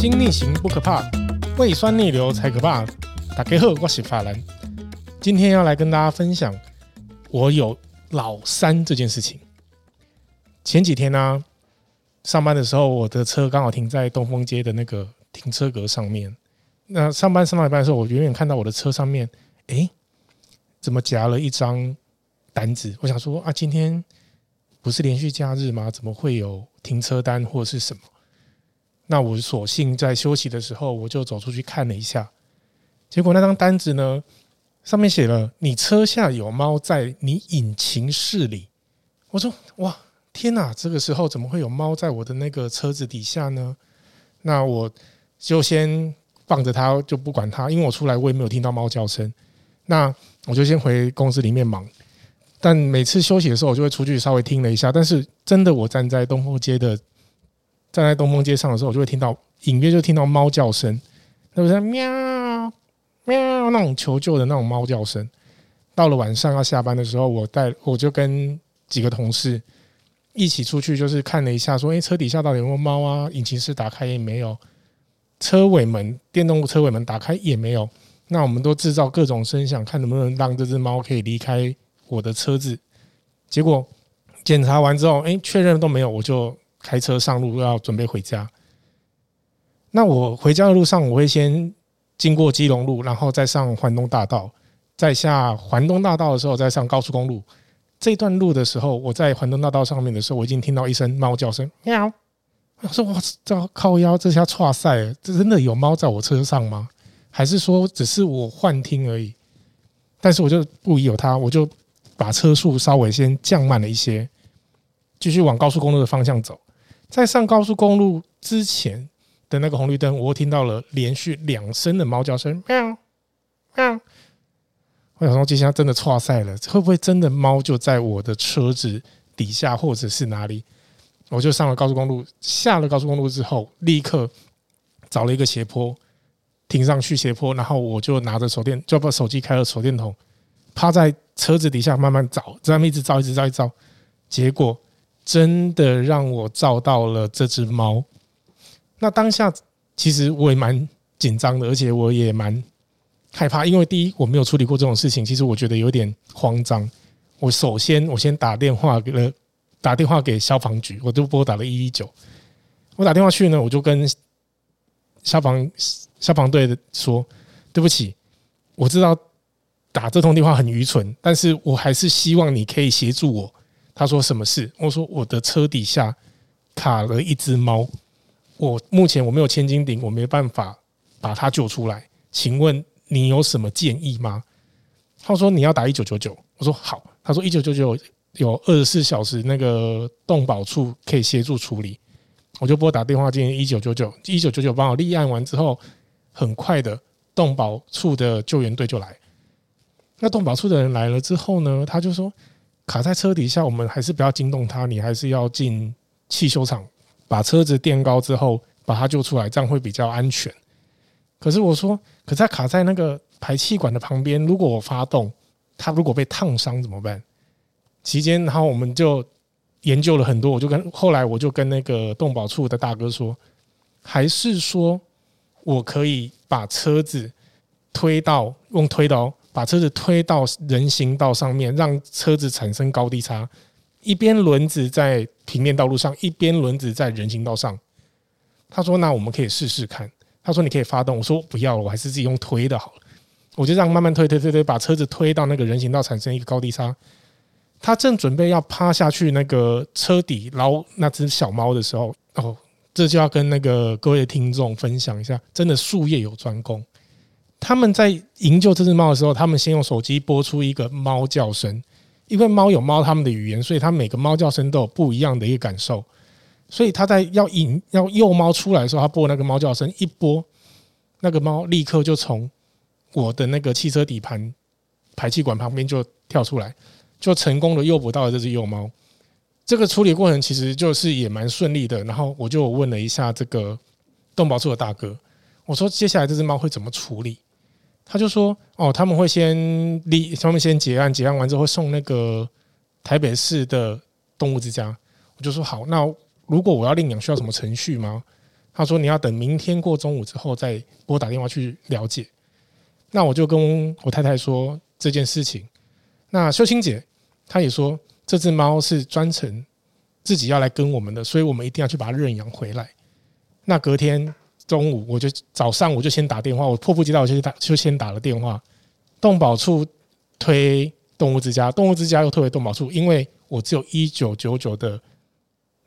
心逆行不可怕，胃酸逆流才可怕。大家好，我是法兰，今天要来跟大家分享我有老三这件事情。前几天呢、上班的时候，我的车刚好停在东风街的那个停车格上面。那上班上到一半的时候，我远远看到我的车上面，哎，怎么夹了一张单子？我想说啊，今天不是连续假日吗？怎么会有停车单或是什么？那我索性在休息的时候，我就走出去看了一下，结果那张单子呢，上面写了“你车下有猫在你引擎室里”。我说：“哇，天哪！这个时候怎么会有猫在我的那个车子底下呢？”那我就先放着它，就不管它，因为我出来我也没有听到猫叫声。那我就先回公司里面忙。但每次休息的时候，我就会出去稍微听了一下。但是真的，我站在东风街的。站在东风街上的时候，我就会听到隐约就听到猫叫声，那不是喵喵那种求救的那种猫叫声。到了晚上要下班的时候，我带我就跟几个同事一起出去，就是看了一下，说：“诶，车底下到底有没有猫啊？引擎室打开也没有，车尾门电动车尾门打开也没有。那我们都制造各种声响，看能不能让这只猫可以离开我的车子。结果检查完之后，诶，确认都没有，我就。开车上路要准备回家，那我回家的路上，我会先经过基隆路，然后再上环东大道，再下环东大道的时候，再上高速公路。这段路的时候，我在环东大道上面的时候，我已经听到一声猫叫声，喵！我说哇，这靠腰，这下剉赛，这真的有猫在我车上吗？还是说只是我幻听而已？但是我就不疑有他，我就把车速稍微先降慢了一些，继续往高速公路的方向走。在上高速公路之前的那个红绿灯，我听到了连续两声的猫叫声，喵喵。我想说，接下来真的剉赛了，会不会真的猫就在我的车子底下，或者是哪里？我就上了高速公路，下了高速公路之后，立刻找了一个斜坡停上去斜坡，然后我就拿着手电，就把手机开了手电筒，趴在车子底下慢慢找，这样一直照，一直照，一直照，结果。真的让我照到了这只猫。那当下其实我也蛮紧张的，而且我也蛮害怕，因为第一我没有处理过这种事情，其实我觉得有点慌张。我首先我先打电话给了打电话给消防局，我就拨打了一一九。我打电话去呢，我就跟消防消防队的说：“对不起，我知道打这通电话很愚蠢，但是我还是希望你可以协助我。”他说什么事？我说我的车底下卡了一只猫，我目前我没有千斤顶，我没办法把它救出来。请问你有什么建议吗？他说你要打一九九九。我说好。他说一九九九有二十四小时那个动保处可以协助处理。我就拨打电话进一九九九，一九九九帮我立案完之后，很快的动保处的救援队就来。那动保处的人来了之后呢，他就说。卡在车底下，我们还是不要惊动它。你还是要进汽修厂，把车子垫高之后，把它救出来，这样会比较安全。可是我说，可是它卡在那个排气管的旁边，如果我发动，它如果被烫伤怎么办？期间，然后我们就研究了很多，我就跟后来我就跟那个动保处的大哥说，还是说我可以把车子推到用推刀。把车子推到人行道上面，让车子产生高低差，一边轮子在平面道路上，一边轮子在人行道上。他说：“那我们可以试试看。”他说：“你可以发动。”我说：“不要了，我还是自己用推的好了。”我就这样慢慢推推推推，把车子推到那个人行道，产生一个高低差。他正准备要趴下去那个车底捞那只小猫的时候，哦，这就要跟那个各位听众分享一下，真的术业有专攻。他们在营救这只猫的时候，他们先用手机播出一个猫叫声，因为猫有猫他们的语言，所以它每个猫叫声都有不一样的一个感受。所以他在要引要诱猫出来的时候，他播那个猫叫声一播，那个猫立刻就从我的那个汽车底盘排气管旁边就跳出来，就成功的诱捕到了这只幼猫。这个处理过程其实就是也蛮顺利的。然后我就问了一下这个动保处的大哥，我说接下来这只猫会怎么处理？他就说：“哦，他们会先立，他们先结案，结案完之后会送那个台北市的动物之家。”我就说：“好，那如果我要领养，需要什么程序吗？”他说你要等明天过中午之后再拨打电话去了解。那我就跟我太太说这件事情。那秀清姐她也说，这只猫是专程自己要来跟我们的，所以我们一定要去把它认养回来。那隔天中午我就早上我就先打电话，我迫不及待我就打就先打了电话，动保处推动物之家，动物之家又推回动保处，因为我只有一九九九的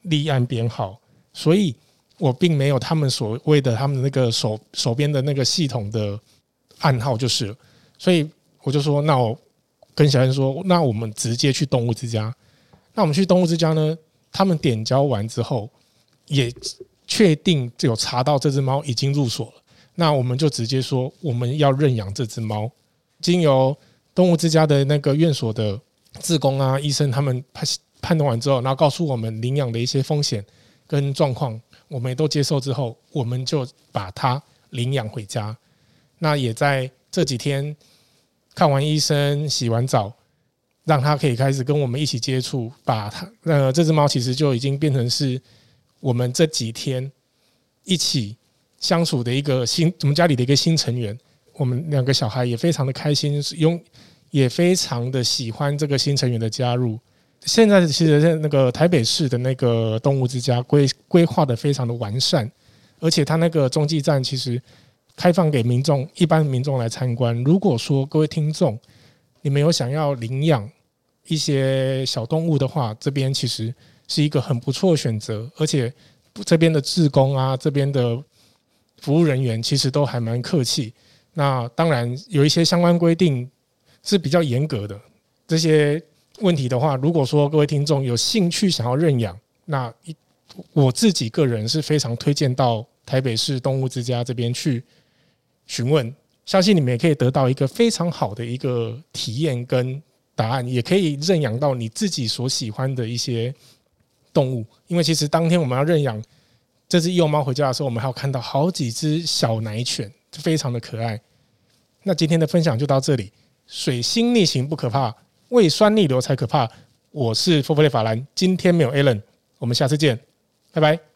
立案编号，所以我并没有他们所谓的他们那个手手边的那个系统的。暗号就是，所以我就说，那我跟小燕说，那我们直接去动物之家。那我们去动物之家呢？他们点交完之后，也确定有查到这只猫已经入所了。那我们就直接说，我们要认养这只猫。经由动物之家的那个院所的志工啊、医生他们判判断完之后，然后告诉我们领养的一些风险跟状况，我们也都接受之后，我们就把它领养回家。那也在这几天看完医生、洗完澡，让他可以开始跟我们一起接触，把他呃这只猫其实就已经变成是我们这几天一起相处的一个新我们家里的一个新成员。我们两个小孩也非常的开心，用也非常的喜欢这个新成员的加入。现在其实在那个台北市的那个动物之家规规划的非常的完善，而且他那个中继站其实。开放给民众，一般民众来参观。如果说各位听众，你们有想要领养一些小动物的话，这边其实是一个很不错的选择。而且这边的志工啊，这边的服务人员其实都还蛮客气。那当然有一些相关规定是比较严格的。这些问题的话，如果说各位听众有兴趣想要认养，那我自己个人是非常推荐到台北市动物之家这边去。询问，相信你们也可以得到一个非常好的一个体验跟答案，也可以认养到你自己所喜欢的一些动物。因为其实当天我们要认养这只幼猫回家的时候，我们还有看到好几只小奶犬，非常的可爱。那今天的分享就到这里，水星逆行不可怕，胃酸逆流才可怕。我是 f o r f l y 法兰，今天没有 Alan，我们下次见，拜拜。